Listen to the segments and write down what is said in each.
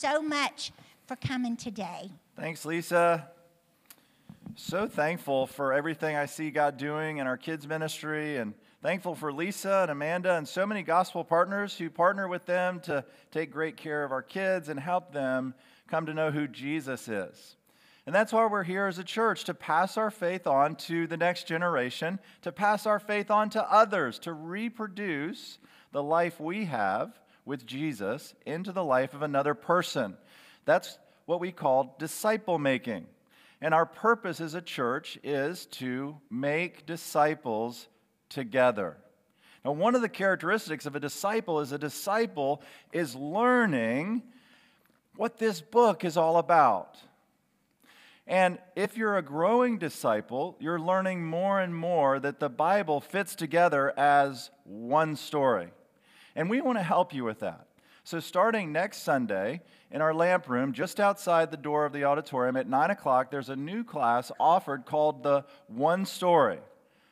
so much for coming today. Thanks, Lisa. So thankful for everything I see God doing in our kids' ministry, and thankful for Lisa and Amanda and so many gospel partners who partner with them to take great care of our kids and help them come to know who Jesus is. And that's why we're here as a church to pass our faith on to the next generation, to pass our faith on to others, to reproduce the life we have with Jesus into the life of another person. That's what we call disciple making. And our purpose as a church is to make disciples together. Now, one of the characteristics of a disciple is a disciple is learning what this book is all about. And if you're a growing disciple, you're learning more and more that the Bible fits together as one story. And we want to help you with that. So, starting next Sunday in our lamp room, just outside the door of the auditorium at 9 o'clock, there's a new class offered called the One Story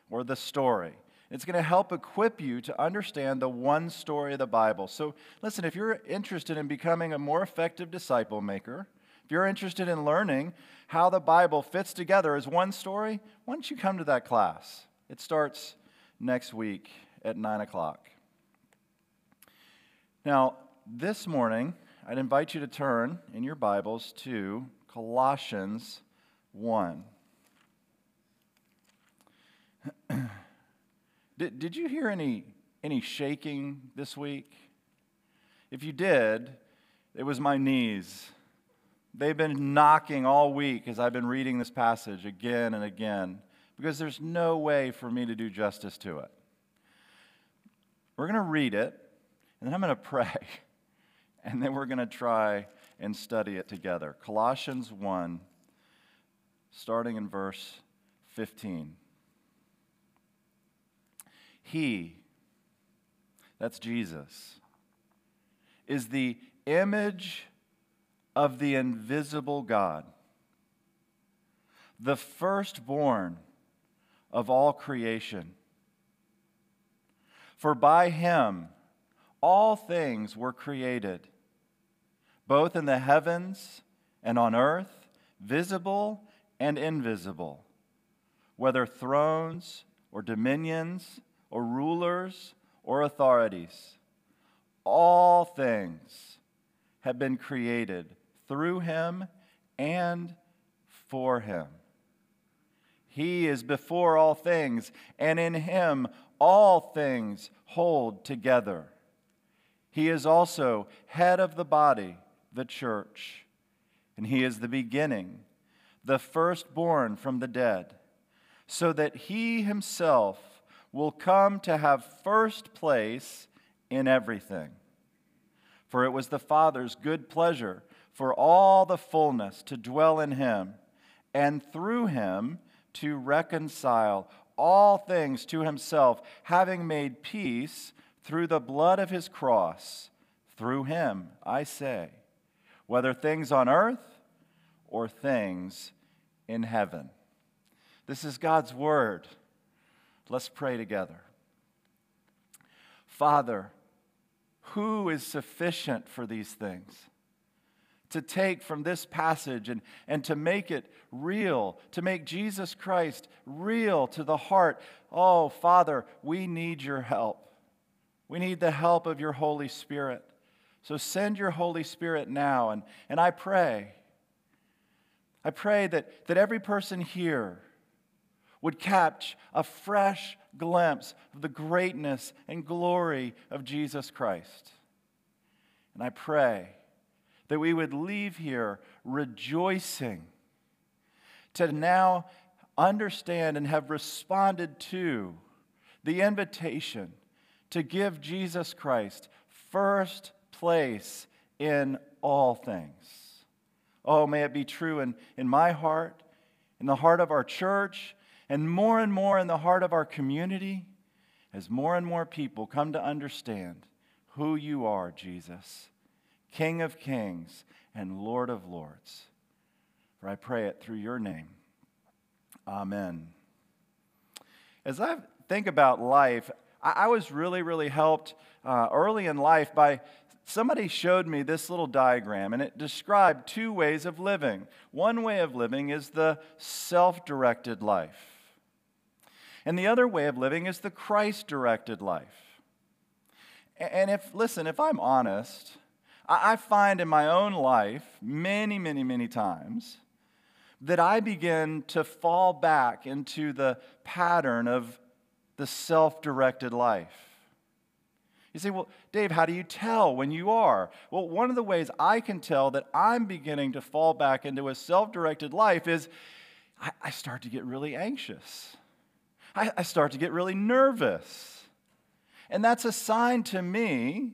or the Story. It's going to help equip you to understand the one story of the Bible. So, listen, if you're interested in becoming a more effective disciple maker, if you're interested in learning how the Bible fits together as one story, why don't you come to that class? It starts next week at 9 o'clock. Now, this morning, I'd invite you to turn in your Bibles to Colossians 1. did, did you hear any, any shaking this week? If you did, it was my knees. They've been knocking all week as I've been reading this passage again and again because there's no way for me to do justice to it. We're going to read it, and then I'm going to pray and then we're going to try and study it together. Colossians 1, starting in verse 15. He, that's Jesus, is the image of the invisible God, the firstborn of all creation. For by him, all things were created, both in the heavens and on earth, visible and invisible, whether thrones or dominions or rulers or authorities. All things have been created through him and for him. He is before all things, and in him all things hold together. He is also head of the body, the church, and he is the beginning, the firstborn from the dead, so that he himself will come to have first place in everything. For it was the Father's good pleasure for all the fullness to dwell in him, and through him to reconcile all things to himself, having made peace through the blood of his cross, through him, I say, whether things on earth or things in heaven. This is God's word. Let's pray together. Father, who is sufficient for these things? To take from this passage and, and to make it real, to make Jesus Christ real to the heart. Oh, Father, we need your help. We need the help of your Holy Spirit. So send your Holy Spirit now. And, and I pray, I pray that, that every person here would catch a fresh glimpse of the greatness and glory of Jesus Christ. And I pray that we would leave here rejoicing to now understand and have responded to the invitation to give Jesus Christ first place in all things. Oh, may it be true in, in my heart, in the heart of our church, and more and more in the heart of our community as more and more people come to understand who you are, Jesus, King of kings and Lord of lords. For I pray it through your name. Amen. As I think about life, I, was really, really helped uh, early in life by somebody showed me this little diagram and it described two ways of living. One way of living is the self directed life, and the other way of living is the Christ directed life. And if, listen, if I'm honest, I find in my own life many, many, many times that I begin to fall back into the pattern of the self directed life. You say, well, Dave, how do you tell when you are? Well, one of the ways I can tell that I'm beginning to fall back into a self directed life is I, I, start to get really anxious. I, I start to get really nervous. And that's a sign to me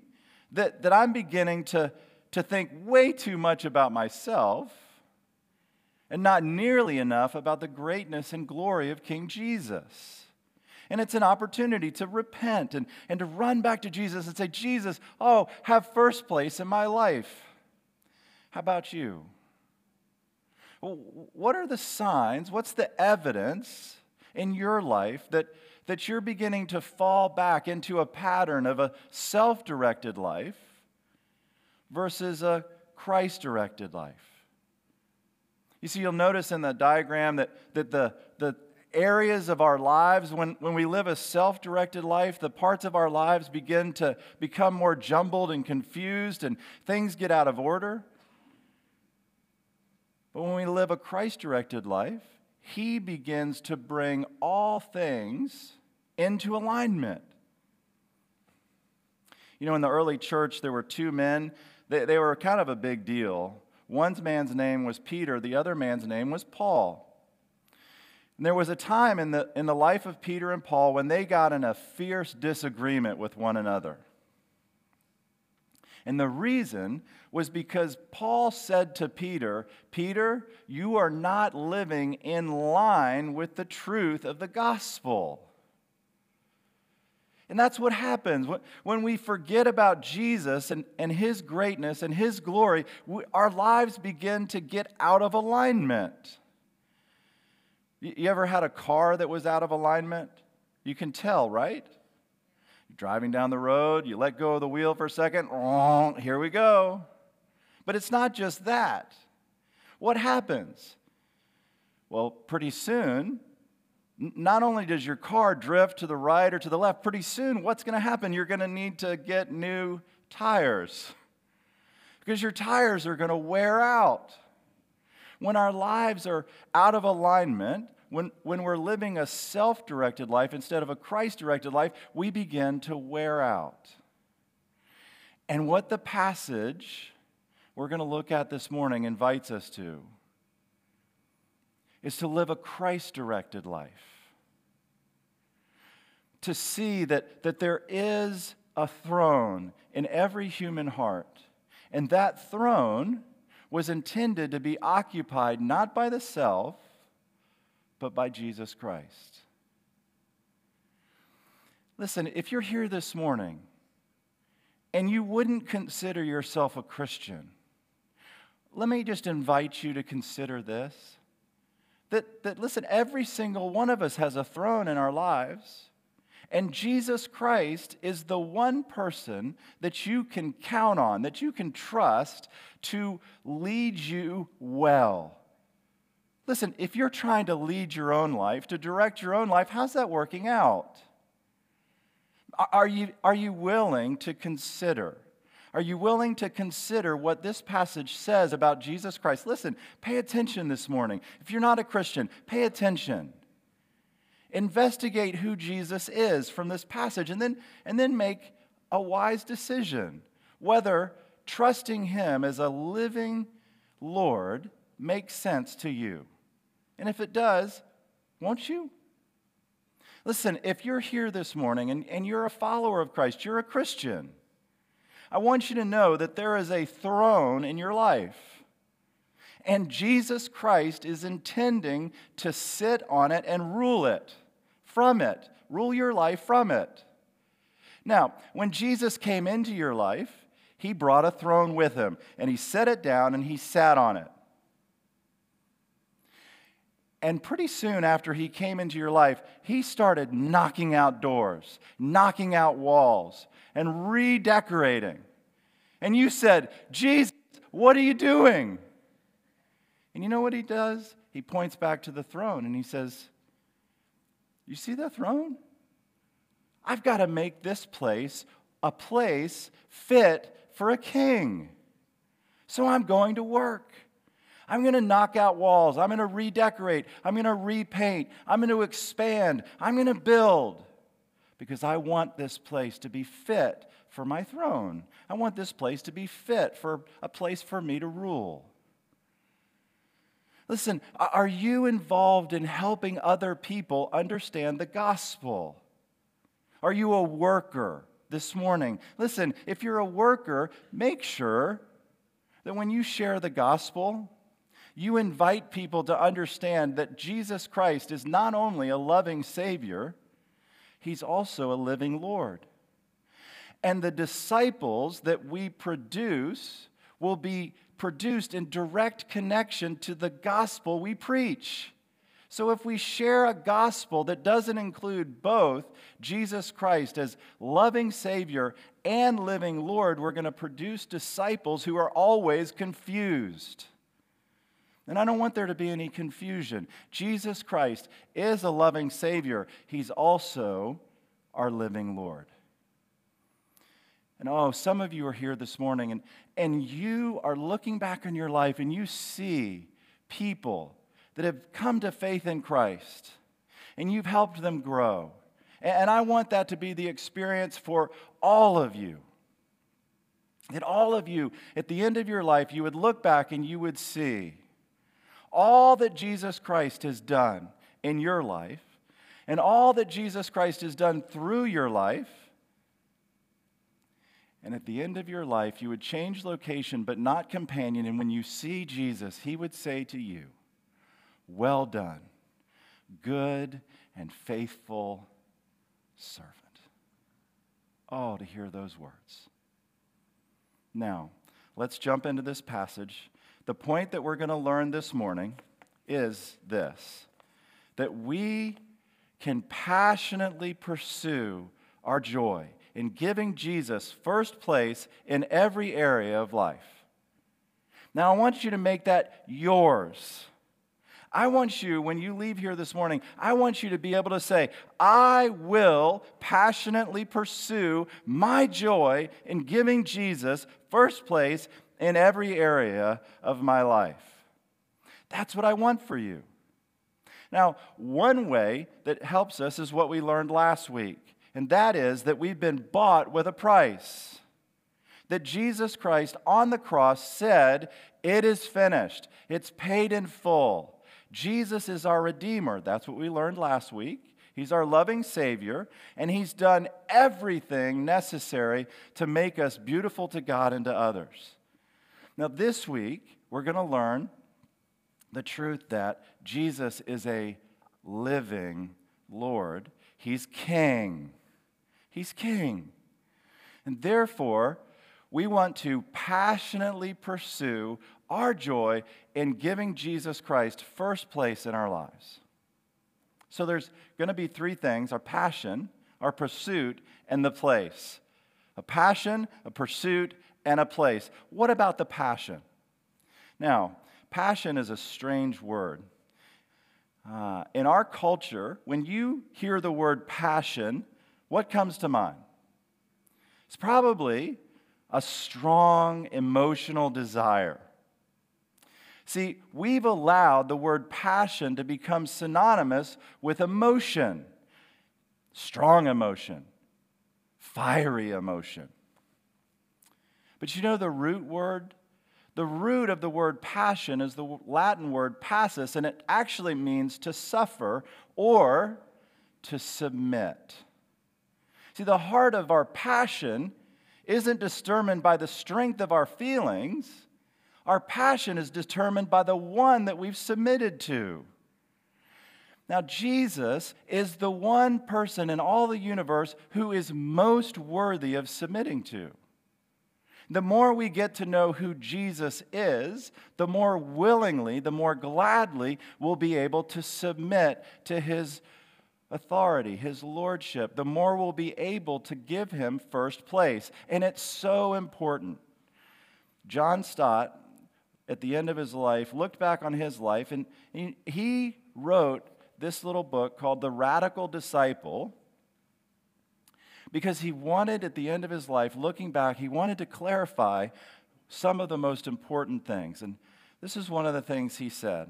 that, that I'm beginning to, to think way too much about myself and not nearly enough about the greatness and glory of King Jesus. And it's an opportunity to repent and, and to run back to Jesus and say, Jesus, oh, have first place in my life. How about you? What are the signs? What's the evidence in your life that, that you're beginning to fall back into a pattern of a self directed life versus a Christ directed life? You see, you'll notice in the diagram that, that the, the areas of our lives, when, when we live a self directed life, the parts of our lives begin to become more jumbled and confused, and things get out of order. But when we live a Christ directed life, He begins to bring all things into alignment. You know, in the early church, there were two men, they, they were kind of a big deal. One man's name was Peter, the other man's name was Paul. And there was a time in the, in the life of Peter and Paul when they got in a fierce disagreement with one another. And the reason was because Paul said to Peter, Peter, you are not living in line with the truth of the gospel. And that's what happens. When we forget about Jesus and, and his greatness and his glory, we, our lives begin to get out of alignment. You, ever had a car that was out of alignment? You can tell, right? You're driving down the road, you let go of the wheel for a second, here we go. But it's not just that. What happens? Well, pretty soon, not only does your car drift to the right or to the left, pretty soon what's going to happen? You're going to need to get new tires because your tires are going to wear out. When our lives are out of alignment, when, when we're living a self directed life instead of a Christ directed life, we begin to wear out. And what the passage we're going to look at this morning invites us to is to live a Christ directed life. To see that, that there is a throne in every human heart, and that throne was intended to be occupied not by the self, but by Jesus Christ. Listen, if you're here this morning and you wouldn't consider yourself a Christian, let me just invite you to consider this that, that, listen, every single one of us has a throne in our lives. And Jesus Christ is the one person that you can count on, that you can trust to lead you well. Listen, if you're trying to lead your own life, to direct your own life, how's that working out? Are you, are you willing to consider are you willing to consider what this passage says about Jesus Christ? Listen, pay attention this morning. If you're not a Christian, pay attention. Investigate who Jesus is from this passage and then, and then make a wise decision whether trusting Him as a living Lord makes sense to you. And if it does, won't you? Listen, if you're here this morning and, and you're a follower of Christ, you're a Christian I want you to know that there is a throne in your life. And Jesus Christ is intending to sit on it and rule it from it, rule your life from it. Now, when Jesus came into your life, he brought a throne with him and he set it down and he sat on it. And pretty soon after he came into your life, he started knocking out doors, knocking out walls, and redecorating. And you said, Jesus, what are you doing? And you know what he does? He points back to the throne and he says, You see the throne? I've got to make this place a place fit for a king. So I'm going to work. I'm going to knock out walls. I'm going to redecorate. I'm going to repaint. I'm going to expand. I'm going to build because I want this place to be fit for my throne. I want this place to be fit for a place for me to rule. Listen, are you involved in helping other people understand the gospel? Are you a worker this morning? Listen, if you're a worker, make sure that when you share the gospel, you invite people to understand that Jesus Christ is not only a loving Savior, He's also a living Lord. And the disciples that we produce will be produced in direct connection to the gospel we preach. So, if we share a gospel that doesn't include both Jesus Christ as loving Savior and living Lord, we're going to produce disciples who are always confused. And I don't want there to be any confusion. Jesus Christ is a loving Savior, He's also our living Lord. And oh, some of you are here this morning and, and you are looking back on your life and you see people that have come to faith in Christ and you've helped them grow. And I want that to be the experience for all of you. That all of you, at the end of your life, you would look back and you would see all that Jesus Christ has done in your life and all that Jesus Christ has done through your life. And at the end of your life, you would change location but not companion. And when you see Jesus, he would say to you, Well done, good and faithful servant. Oh, to hear those words. Now, let's jump into this passage the point that we're going to learn this morning is this that we can passionately pursue our joy in giving Jesus first place in every area of life. Now, I want you to make that yours. I want you, when you leave here this morning, I want you to be able to say, I will passionately pursue my joy in giving Jesus first place in every area of my life. That's what I want for you. Now, one way that helps us is what we learned last week, and that is that we've been bought with a price. That Jesus Christ on the cross said, It is finished, it's paid in full. Jesus is our Redeemer. That's what we learned last week. He's our loving Savior, and He's done everything necessary to make us beautiful to God and to others. Now, this week, we're going to learn the truth that Jesus is a living Lord. He's King. He's King. And therefore, we want to passionately pursue our joy in giving Jesus Christ first place in our lives. So there's going to be three things our passion, our pursuit, and the place. A passion, a pursuit, and a place. What about the passion? Now, passion is a strange word. Uh, in our culture, when you hear the word passion, what comes to mind? It's probably a strong emotional desire. See, we've allowed the word passion to become synonymous with emotion, strong emotion, fiery emotion. But you know the root word? The root of the word passion is the Latin word passus, and it actually means to suffer or to submit. See, the heart of our passion isn't determined by the strength of our feelings. Our passion is determined by the one that we've submitted to. Now, Jesus is the one person in all the universe who is most worthy of submitting to. The more we get to know who Jesus is, the more willingly, the more gladly we'll be able to submit to his authority, his lordship. The more we'll be able to give him first place. And it's so important John Stott, at the end of his life, looked back on his life and he wrote this little book called The Radical Disciple because he wanted, at the end of his life, looking back, he wanted to clarify some of the most important things. And this is one of the things he said.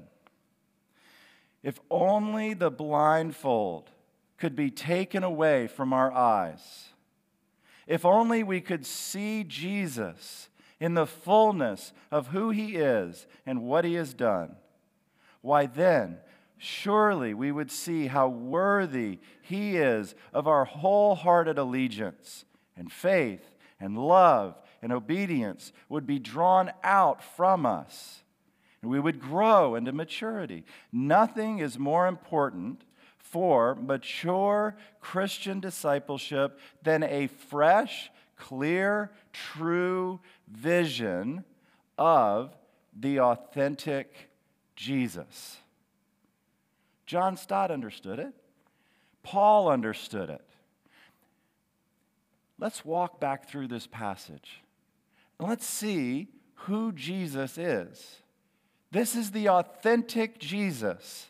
If only the blindfold could be taken away from our eyes. If only we could see Jesus in the fullness of who he is and what he has done. Why then, surely we would see how worthy he is of our wholehearted allegiance and faith and love and obedience would be drawn out from us and we would grow into maturity. Nothing is more important for mature Christian discipleship than a fresh, clear, true vision of the authentic Jesus. John Stott understood it. Paul understood it. Let's walk back through this passage. And let's see who Jesus is. This is the authentic Jesus.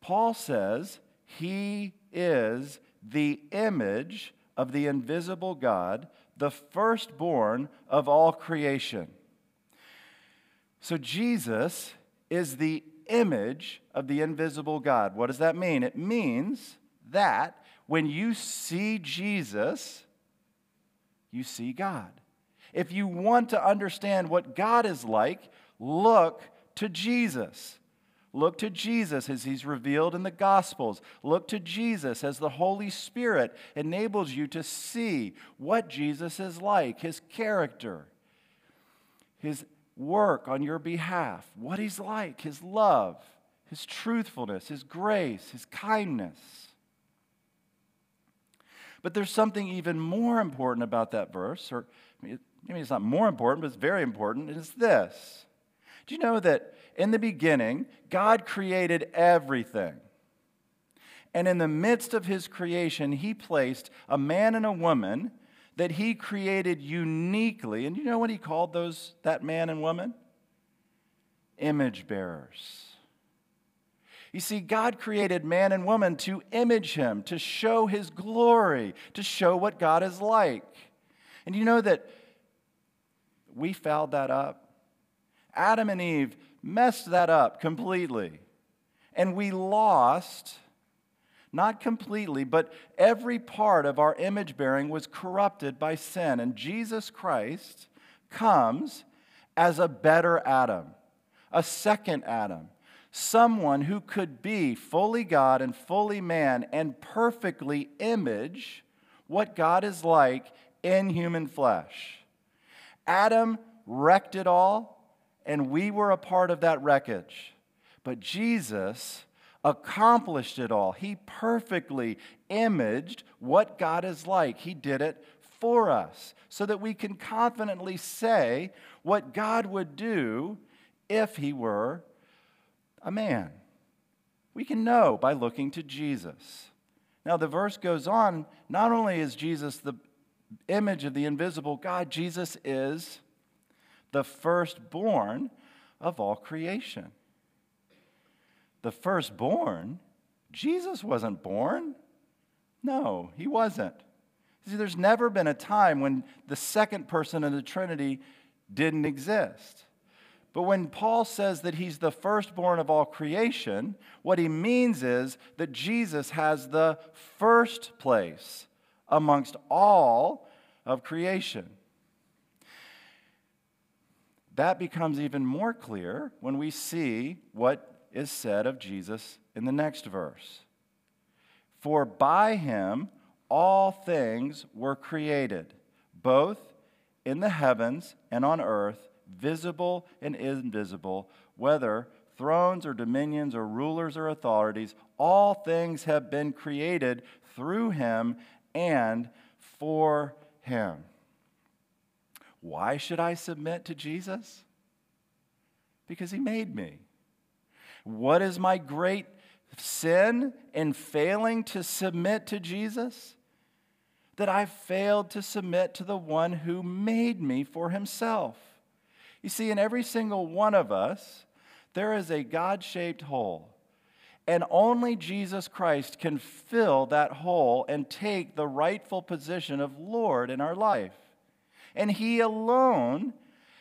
Paul says he is the image of the invisible God, the firstborn of all creation. So Jesus is the image of the invisible God. What does that mean? It means that when you see Jesus, you see God. If you want to understand what God is like, look to Jesus. Look to Jesus as he's revealed in the Gospels. Look to Jesus as the Holy Spirit enables you to see what Jesus is like, his character, his work on your behalf, what he's like, his love, his truthfulness, his grace, his kindness. But there's something even more important about that verse, or maybe it's not more important, but it's very important, and it's this do you know that in the beginning, God created everything? And in the midst of his creation, he placed a man and a woman that he created uniquely. And you know what he called those that man and woman? Image bearers. You see, God created man and woman to image him, to show his glory, to show what God is like. And you know that we fouled that up? Adam and Eve messed that up completely. And we lost, not completely, but every part of our image bearing was corrupted by sin. And Jesus Christ comes as a better Adam, a second Adam, someone who could be fully God and fully man and perfectly image what God is like in human flesh. Adam wrecked it all and we were a part of that wreckage. But Jesus accomplished it all. He perfectly imaged what God is like. He did it for us so that we can confidently say what God would do if he were a man. We can know by looking to Jesus. Now, the verse goes on not only is Jesus the image of the invisible God, Jesus is the firstborn of all creation. The firstborn? Jesus wasn't born. No, he wasn't. See, there's never been a time when the second person of the Trinity didn't exist. But when Paul says that he's the firstborn of all creation, what he means is that Jesus has the first place amongst all of creation. That becomes even more clear when we see what is said of Jesus in the next verse. For by him all things were created, both in the heavens and on earth, visible and invisible, whether thrones or dominions or rulers or authorities, all things have been created through him and for him. Why should I submit to Jesus? Because he made me. What is my great sin in failing to submit to Jesus? that I failed to submit to the one who made me for himself. You see, in every single one of us, there is a God shaped hole. And only Jesus Christ can fill that hole and take the rightful position of Lord in our life. And He alone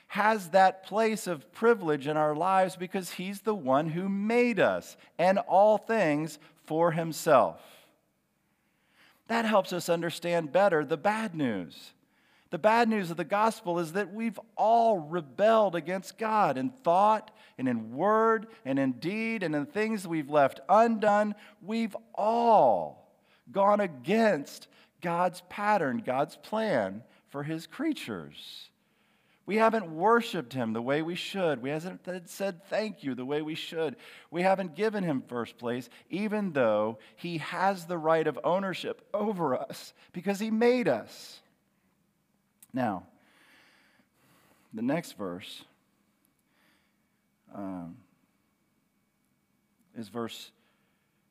has that place of privilege in our lives because He's the one who made us and all things for Himself. That helps us understand better the bad news. The bad news of the gospel is that we've all rebelled against God in thought and in word and in deed and in things we've left undone. We've all gone against God's pattern, God's plan for his creatures. We haven't worshiped him the way we should. We haven't said thank you the way we should. We haven't given him first place, even though he has the right of ownership over us because he made us. Now, the next verse um, is verse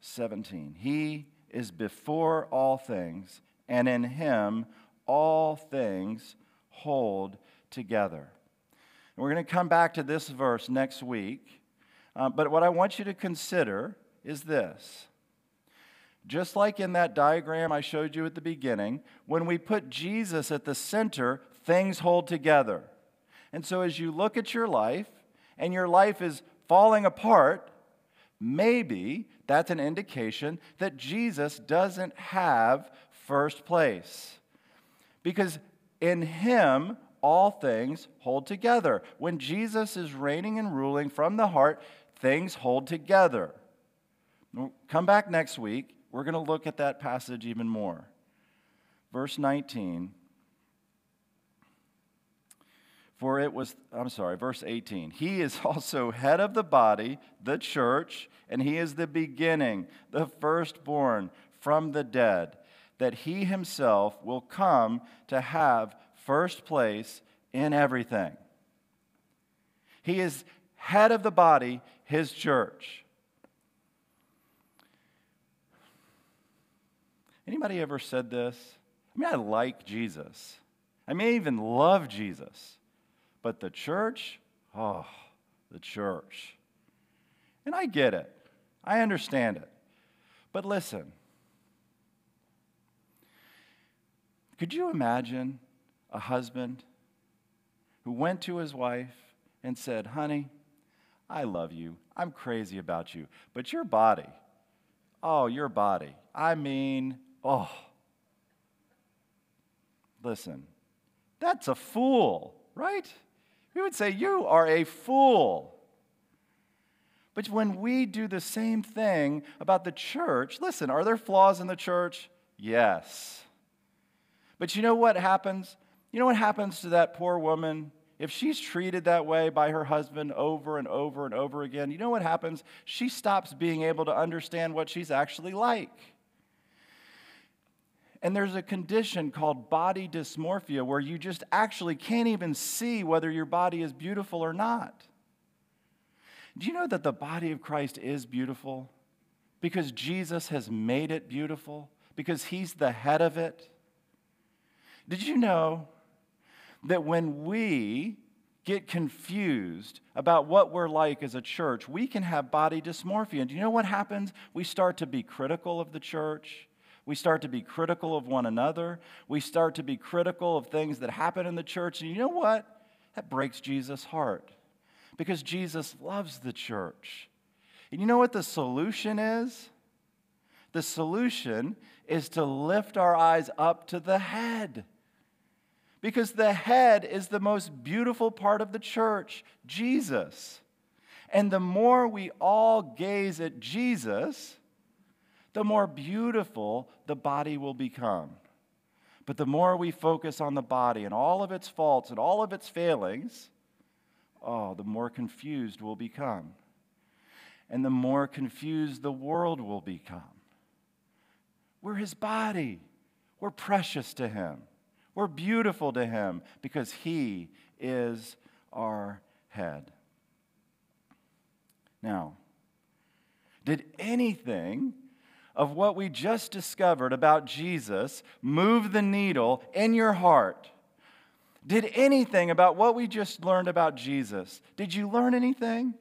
17. He is before all things, and in him all things hold together. And we're going to come back to this verse next week. Uh, but what I want you to consider is this. Just like in that diagram I showed you at the beginning, when we put Jesus at the center, things hold together. And so as you look at your life and your life is falling apart, maybe that's an indication that Jesus doesn't have first place. Because in him, all things hold together. When Jesus is reigning and ruling from the heart, things hold together. come back next week. We're going to look at that passage even more. Verse 19. For it was, I'm sorry, verse 18. He is also head of the body, the church, and he is the beginning, the firstborn from the dead, that he himself will come to have first place in everything. He is head of the body, his church. Anybody ever said this? I mean, I like Jesus. I may even love Jesus. But the church, oh, the church. And I get it. I understand it. But listen, could you imagine a husband who went to his wife and said, Honey, I love you. I'm crazy about you. But your body, oh, your body. I mean, oh. Listen, that's a fool, right? We would say, You are a fool. But when we do the same thing about the church, listen, are there flaws in the church? Yes. But you know what happens? You know what happens to that poor woman? If she's treated that way by her husband over and over and over again, you know what happens? She stops being able to understand what she's actually like. And there's a condition called body dysmorphia where you just actually can't even see whether your body is beautiful or not. Do you know that the body of Christ is beautiful? Because Jesus has made it beautiful, because he's the head of it. Did you know that when we get confused about what we're like as a church, we can have body dysmorphia. And do you know what happens? We start to be critical of the church. We start to be critical of one another. We start to be critical of things that happen in the church. And you know what? That breaks Jesus' heart because Jesus loves the church. And you know what the solution is? The solution is to lift our eyes up to the head because the head is the most beautiful part of the church, Jesus. And the more we all gaze at Jesus, the more beautiful the body will become. But the more we focus on the body and all of its faults and all of its failings, oh, the more confused we'll become. And the more confused the world will become. We're his body, we're precious to him. We're beautiful to him because he is our head. Now, did anything of what we just discovered about Jesus move the needle in your heart? Did anything about what we just learned about Jesus, did you learn anything?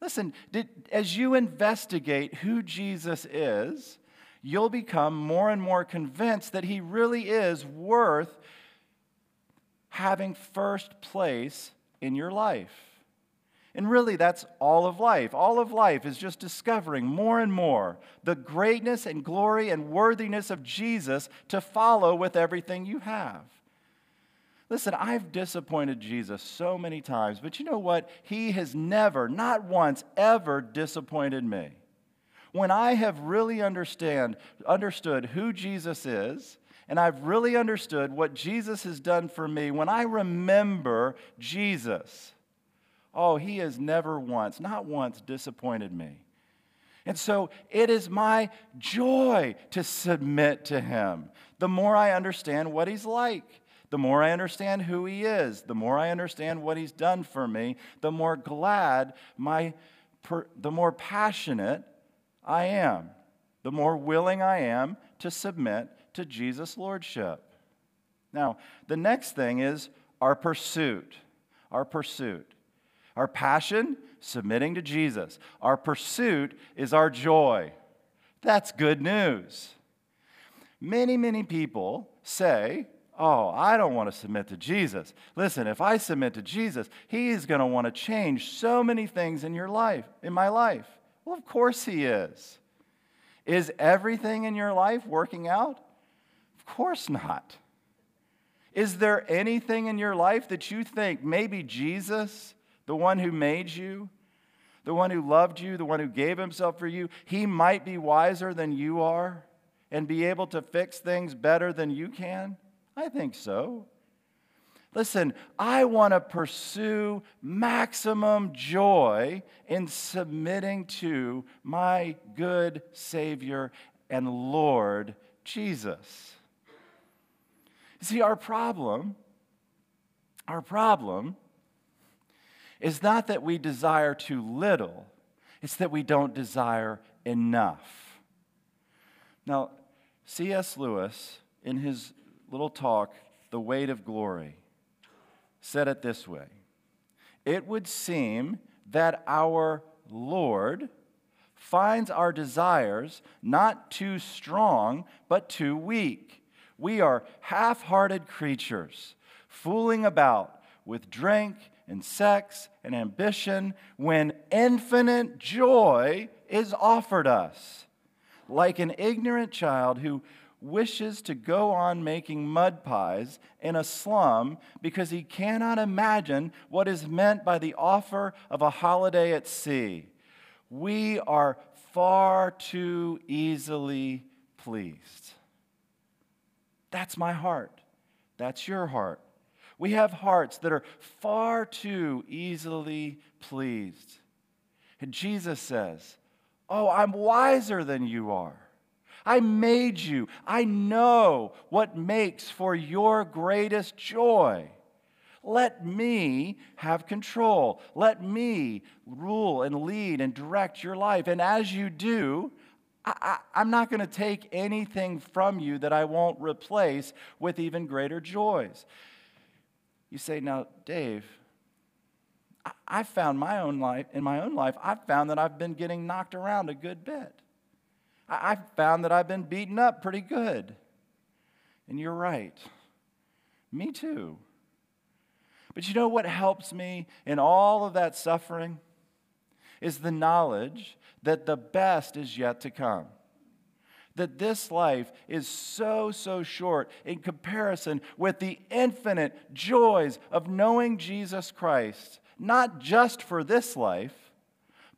Listen, did, as you investigate who Jesus is, you'll become more and more convinced that he really is worth having first place in your life. And really, that's all of life. All of life is just discovering more and more the greatness and glory and worthiness of Jesus to follow with everything you have. Listen, I've disappointed Jesus so many times, but you know what? He has never, not once, ever disappointed me. When I have really understand, understood who Jesus is, and I've really understood what Jesus has done for me, when I remember Jesus, oh, he has never once, not once, disappointed me. And so it is my joy to submit to him. The more I understand what he's like, the more I understand who he is, the more I understand what he's done for me, the more glad my the more passionate I am, the more willing I am to submit to Jesus' lordship. Now, the next thing is our pursuit. Our pursuit. Our passion, submitting to Jesus. Our pursuit is our joy. That's good news. Many, many people say, Oh, I don't want to submit to Jesus. Listen, if I submit to Jesus, He's going to want to change so many things in your life, in my life. Well, of course He is. Is everything in your life working out? Of course not. Is there anything in your life that you think maybe Jesus, the one who made you, the one who loved you, the one who gave himself for you, he might be wiser than you are and be able to fix things better than you can? I think so. Listen, I want to pursue maximum joy in submitting to my good Savior and Lord Jesus. See, our problem, our problem is not that we desire too little, it's that we don't desire enough. Now, C.S. Lewis, in his little talk, The Weight of Glory, said it this way It would seem that our Lord finds our desires not too strong, but too weak. We are half hearted creatures, fooling about with drink and sex and ambition when infinite joy is offered us. Like an ignorant child who wishes to go on making mud pies in a slum because he cannot imagine what is meant by the offer of a holiday at sea. We are far too easily pleased. That's my heart. That's your heart. We have hearts that are far too easily pleased. And Jesus says, Oh, I'm wiser than you are. I made you. I know what makes for your greatest joy. Let me have control. Let me rule and lead and direct your life. And as you do, I, am not going to take anything from you that I won't replace with even greater joys. You say, now, Dave, I, I found my own life, in my own life, I've found that I've been getting knocked around a good bit. I found that I've been beaten up pretty good. And you're right. Me too. But you know what helps me in all of that suffering? Is the knowledge that the best is yet to come. That this life is so, so short in comparison with the infinite joys of knowing Jesus Christ, not just for this life,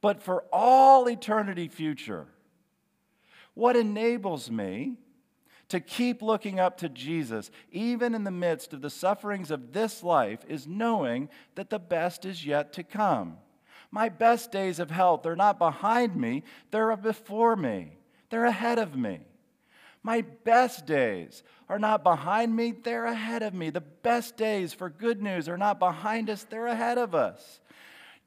but for all eternity future. What enables me to keep looking up to Jesus, even in the midst of the sufferings of this life, is knowing that the best is yet to come. My best days of health are not behind me, they're before me, they're ahead of me. My best days are not behind me, they're ahead of me. The best days for good news are not behind us, they're ahead of us.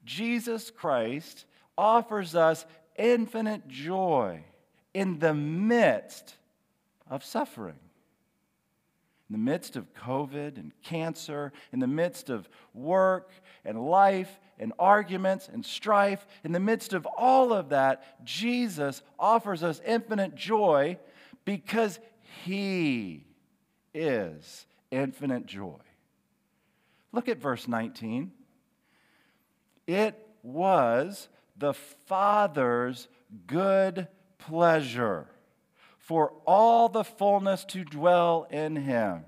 Jesus Christ offers us infinite joy in the midst of suffering. In the midst of COVID and cancer, in the midst of work and life and arguments and strife, in the midst of all of that, Jesus offers us infinite joy because He is infinite joy. Look at verse 19. It was the Father's good pleasure for all the fullness to dwell in him.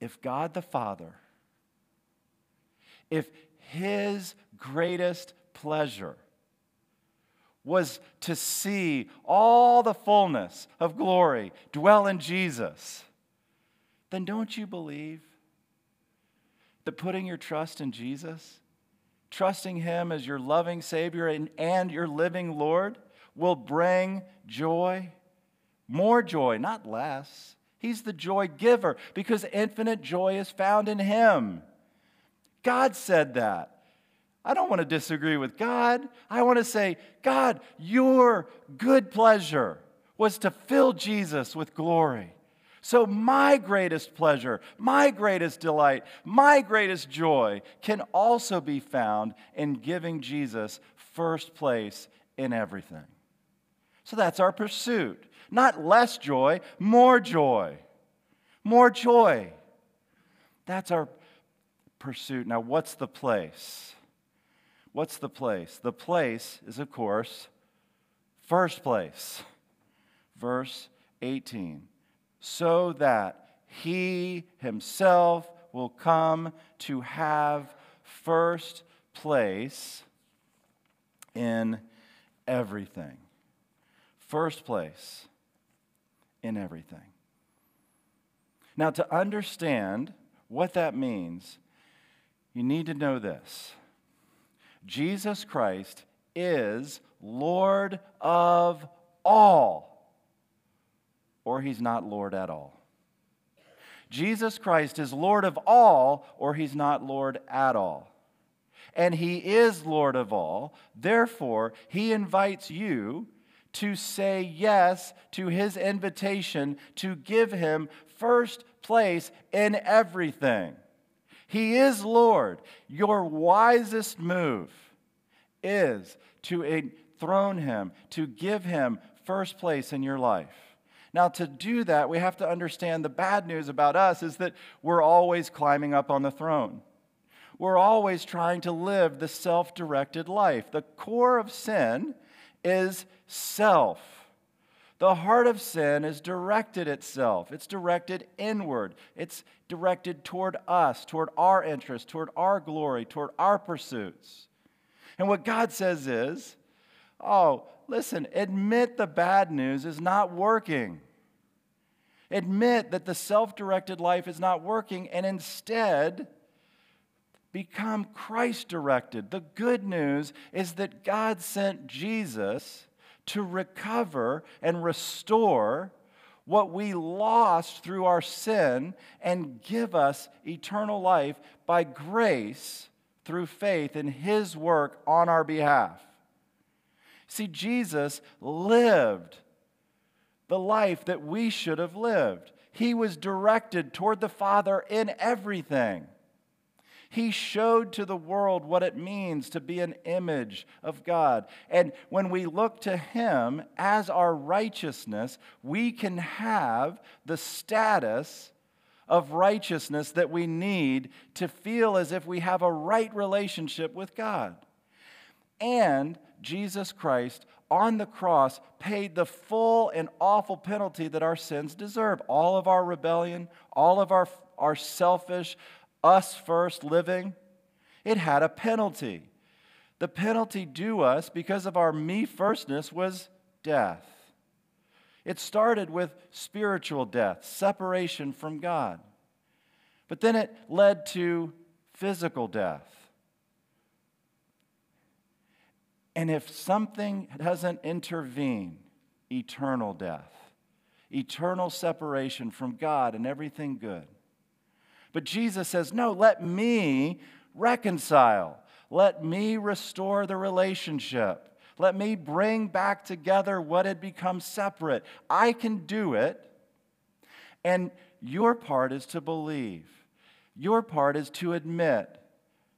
If God the Father, if his greatest pleasure was to see all the fullness of glory dwell in Jesus, then don't you believe that putting your trust in Jesus, trusting Him as your loving Savior and, and your living Lord, will bring joy? More joy, not less. He's the joy giver because infinite joy is found in Him. God said that. I don't want to disagree with God. I want to say, God, your good pleasure was to fill Jesus with glory. So, my greatest pleasure, my greatest delight, my greatest joy can also be found in giving Jesus first place in everything. So, that's our pursuit. Not less joy, more joy. More joy. That's our pursuit. Now, what's the place? What's the place? The place is, of course, first place. Verse 18 so that he himself will come to have first place in everything. First place in everything. Now, to understand what that means, you need to know this Jesus Christ is Lord of all or he's not Lord at all. Jesus Christ is Lord of all, or he's not Lord at all. And he is Lord of all. Therefore, he invites you to say yes to his invitation to give him first place in everything. He is Lord. Your wisest move is to enthrone him, to give him first place in your life. Now, to do that, we have to understand the bad news about us is that we're always climbing up on the throne. We're always trying to live the self directed life. The core of sin is self. The heart of sin is directed itself. It's directed inward. It's directed toward us, toward our interests, toward our glory, toward our pursuits. And what God says is, oh, listen, admit the bad news is not working. Admit that the self directed life is not working and instead become Christ directed. The good news is that God sent Jesus to recover and restore what we lost through our sin and give us eternal life by grace through faith in his work on our behalf. See, Jesus lived the life that we should have lived. He was directed toward the Father in everything. He showed to the world what it means to be an image of God. And when we look to Him as our righteousness, we can have the status of righteousness that we need to feel as if we have a right relationship with God. And Jesus Christ on the cross paid the full and awful penalty that our sins deserve. All of our rebellion, all of our, our selfish, us first living, it had a penalty. The penalty due us because of our me firstness was death. It started with spiritual death, separation from God. But then it led to physical death. And if something doesn't intervene, eternal death, eternal separation from God and everything good. But Jesus says, No, let me reconcile. Let me restore the relationship. Let me bring back together what had become separate. I can do it. And your part is to believe. Your part is to admit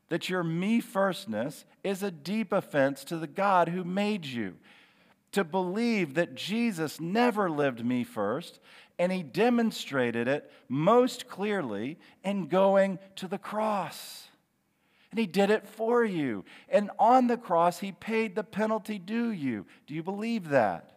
that your me firstness is a deep offense to the God who made you. To believe that Jesus never lived me first, and he demonstrated it most clearly in going to the cross. And he did it for you. And on the cross, he paid the penalty due you. Do you believe that?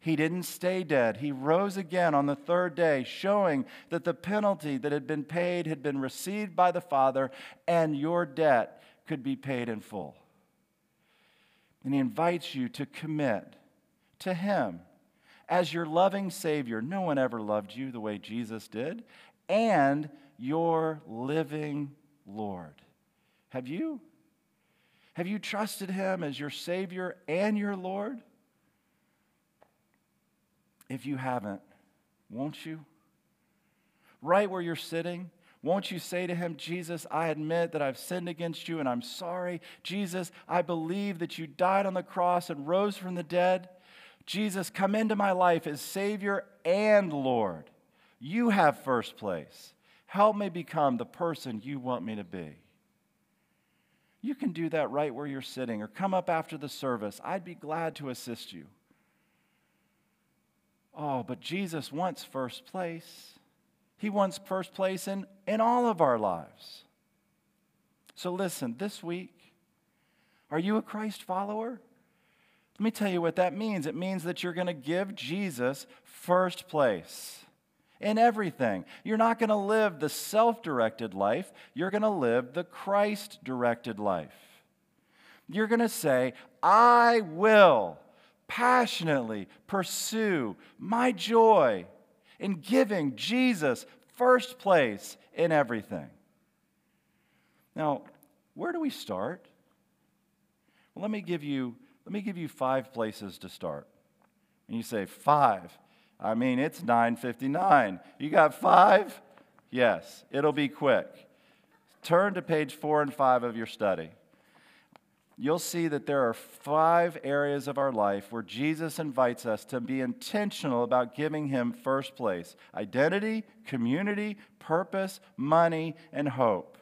He didn't stay dead. He rose again on the third day, showing that the penalty that had been paid had been received by the Father, and your debt could be paid in full. And He invites you to commit to Him as your loving Savior. No one ever loved you the way Jesus did, and your living Lord. Have you? Have you trusted Him as your Savior and your Lord? If you haven't, won't you? Right where you're sitting, won't you say to him, Jesus, I admit that I've sinned against you and I'm sorry. Jesus, I believe that you died on the cross and rose from the dead. Jesus, come into my life as Savior and Lord. You have first place. Help me become the person you want me to be. You can do that right where you're sitting or come up after the service. I'd be glad to assist you. Oh, but Jesus wants first place. He wants first place in, in all of our lives. So listen, this week, are you a Christ follower? Let me tell you what that means. It means that you're going to give Jesus first place in everything. You're not going to live the self directed life, you're going to live the Christ directed life. You're going to say, I will passionately pursue my joy in giving Jesus first place in everything. Now, where do we start? Well, let me give you let me give you five places to start. And you say, five. I mean, it's 9:59. You got five? Yes, it'll be quick. Turn to page four and five of your study you'll see that there are five areas of our life where Jesus invites us to be intentional about giving Him first place identity, community, purpose, money, and hope.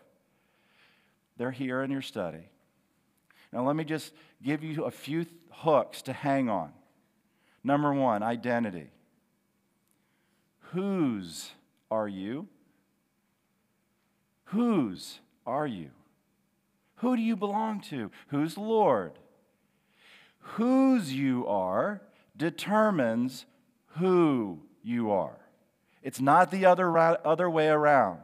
They're here in your study. Now, let me just give you a few hooks to hang on. Number one, identity. Whose are you? Whose are you? Who do you belong to? Who's Lord? Whose you are determines who you are. It's not the other, other way around.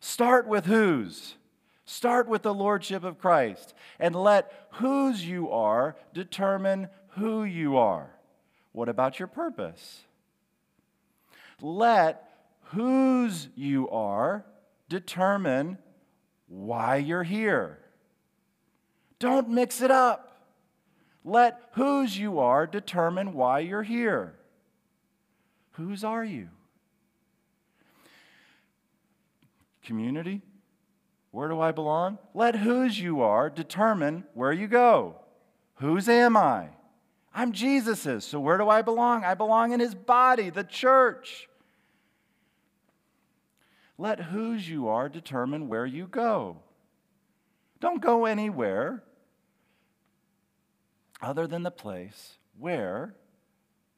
Start with whose. Start with the Lordship of Christ and let whose you are determine who you are. What about your purpose? Let whose you are determine why you're here. Don't mix it up. Let whose you are determine why you're here. Whose are you? Community? Where do I belong? Let whose you are determine where you go. Whose am I? I'm Jesus's. So where do I belong? I belong in his body, the church. Let whose you are determine where you go. Don't go anywhere other than the place where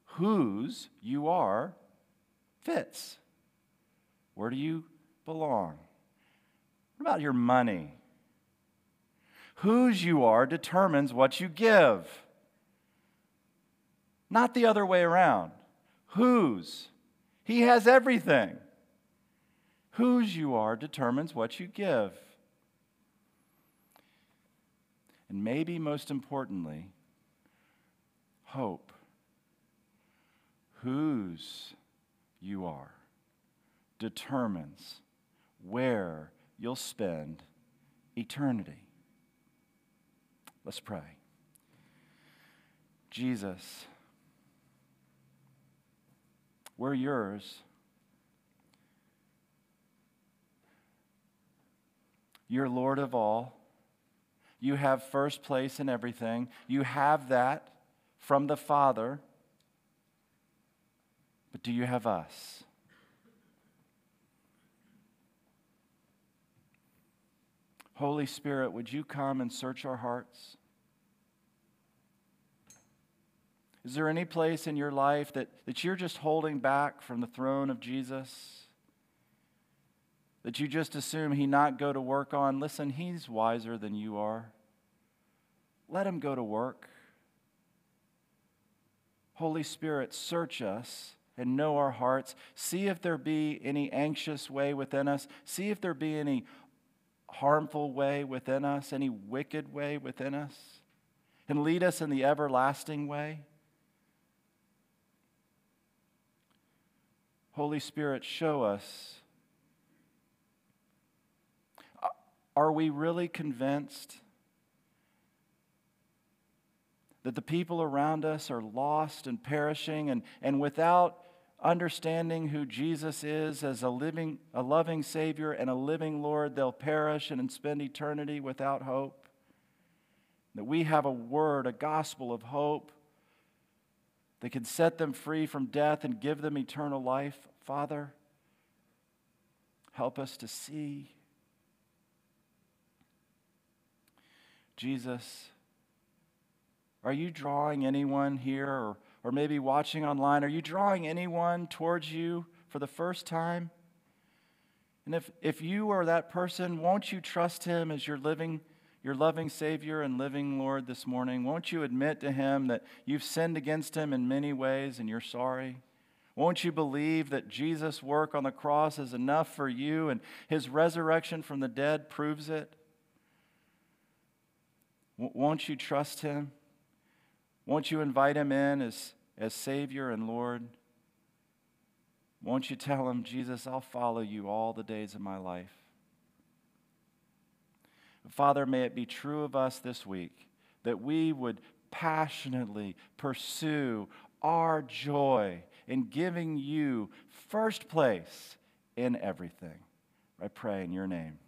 whose you are fits. Where do you belong? What about your money? Whose you are determines what you give. Not the other way around. Whose? He has everything. Whose you are determines what you give. And maybe most importantly, hope. Whose you are determines where you'll spend eternity. Let's pray. Jesus, we're yours. You're Lord of all. You have first place in everything. You have that from the Father. But do you have us? Holy Spirit, would you come and search our hearts? Is there any place in your life that, that you're just holding back from the throne of Jesus? That you just assume he not go to work on? Listen, he's wiser than you are. Let him go to work. Holy Spirit, search us and know our hearts. See if there be any anxious way within us. See if there be any harmful way within us, any wicked way within us. And lead us in the everlasting way. Holy Spirit, show us. Are we really convinced that the people around us are lost and perishing and, and without understanding who Jesus is as a living a loving savior and a living Lord they'll perish and spend eternity without hope? That we have a word a gospel of hope that can set them free from death and give them eternal life? Father help us to see Jesus are you drawing anyone here or, or maybe watching online? Are you drawing anyone towards you for the first time? And if, if you are that person, won't you trust him as your living, your loving Savior and living Lord this morning? Won't you admit to him that you've sinned against him in many ways and you're sorry? Won't you believe that Jesus' work on the cross is enough for you and his resurrection from the dead proves it? Won't you trust him? Won't you invite him in as, as Savior and Lord? Won't you tell him, Jesus, I'll follow you all the days of my life? Father, may it be true of us this week that we would passionately pursue our joy in giving you first place in everything. I pray in your name.